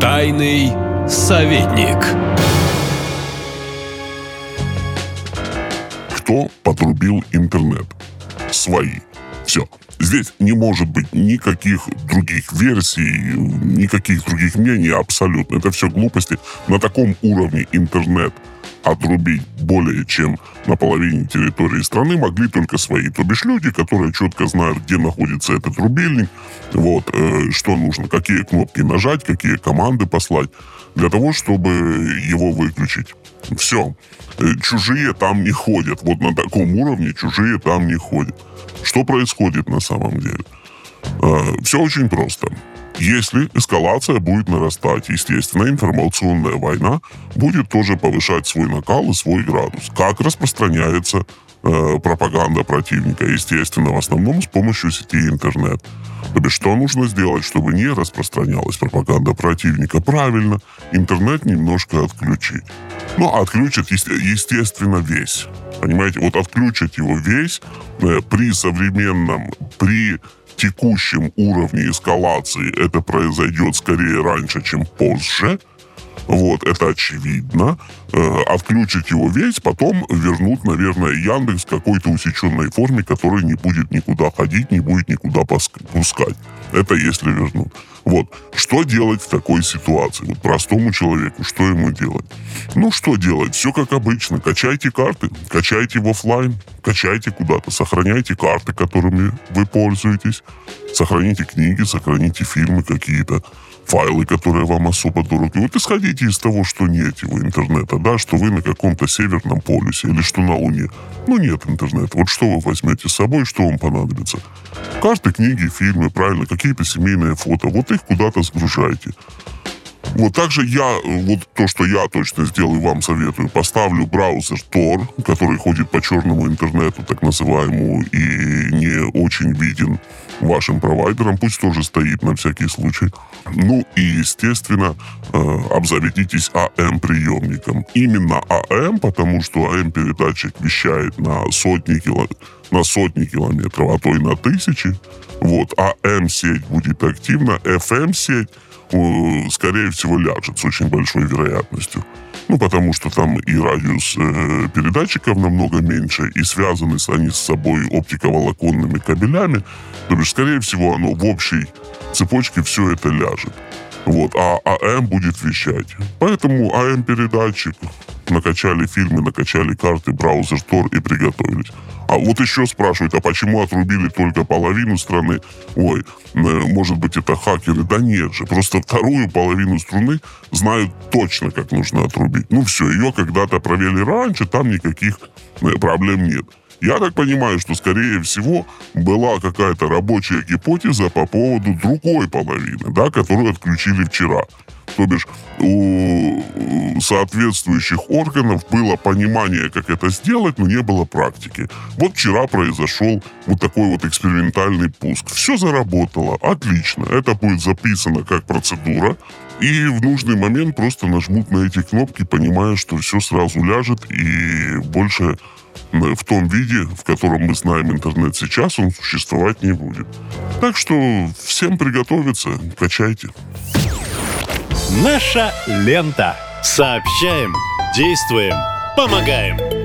Тайный советник. Кто подрубил интернет? Свои. Все. Здесь не может быть никаких других версий, никаких других мнений абсолютно. Это все глупости. На таком уровне интернет отрубить более чем на половине территории страны могли только свои. То бишь люди, которые четко знают, где находится этот рубильник, вот, э, что нужно, какие кнопки нажать, какие команды послать, для того, чтобы его выключить. Все. Э, чужие там не ходят. Вот на таком уровне чужие там не ходят. Что происходит на самом деле? Э, все очень просто. Если эскалация будет нарастать, естественно, информационная война будет тоже повышать свой накал и свой градус. Как распространяется э, пропаганда противника? Естественно, в основном с помощью сети интернет. То есть что нужно сделать, чтобы не распространялась пропаганда противника? Правильно, интернет немножко отключить. Ну, отключат, естественно, весь. Понимаете, вот отключат его весь э, при современном, при текущем уровне эскалации это произойдет скорее раньше, чем позже. Вот, это очевидно. Э, отключить его весь, потом вернут, наверное, Яндекс в какой-то усеченной форме, который не будет никуда ходить, не будет никуда пускать. Это если вернут. Вот. Что делать в такой ситуации? Вот простому человеку, что ему делать? Ну, что делать? Все как обычно. Качайте карты, качайте в офлайн, качайте куда-то, сохраняйте карты, которыми вы пользуетесь, сохраните книги, сохраните фильмы какие-то файлы, которые вам особо дороги. Вот исходите из того, что нет его интернета, да, что вы на каком-то северном полюсе или что на Луне. Ну, нет интернета. Вот что вы возьмете с собой, что вам понадобится? Карты, книги, фильмы, правильно, какие-то семейные фото. Вот их куда-то сгружайте. Вот также я, вот то, что я точно сделаю, вам советую, поставлю браузер Tor, который ходит по черному интернету, так называемому, и не очень виден вашим провайдерам, пусть тоже стоит на всякий случай. Ну и, естественно, э, обзаведитесь АМ-приемником. Именно АМ, потому что АМ-передатчик вещает на сотни, кило... на сотни километров, а то и на тысячи. Вот, АМ-сеть будет активна, FM-сеть скорее всего, ляжет с очень большой вероятностью. Ну, потому что там и радиус э, передатчиков намного меньше, и связаны они с собой оптиковолоконными кабелями. То есть, скорее всего, оно в общей цепочке все это ляжет. Вот, а АМ будет вещать. Поэтому АМ-передатчик, накачали фильмы, накачали карты, браузер Tor и приготовились. А вот еще спрашивают, а почему отрубили только половину страны? Ой, э, может быть, это хакеры? Да нет же, просто вторую половину страны знают точно, как нужно отрубить. Ну все, ее когда-то провели раньше, там никаких э, проблем нет. Я так понимаю, что, скорее всего, была какая-то рабочая гипотеза по поводу другой половины, да, которую отключили вчера. То бишь у соответствующих органов было понимание, как это сделать, но не было практики. Вот вчера произошел вот такой вот экспериментальный пуск. Все заработало, отлично. Это будет записано как процедура. И в нужный момент просто нажмут на эти кнопки, понимая, что все сразу ляжет и больше в том виде, в котором мы знаем интернет сейчас, он существовать не будет. Так что всем приготовиться, качайте. Наша лента. Сообщаем, действуем, помогаем.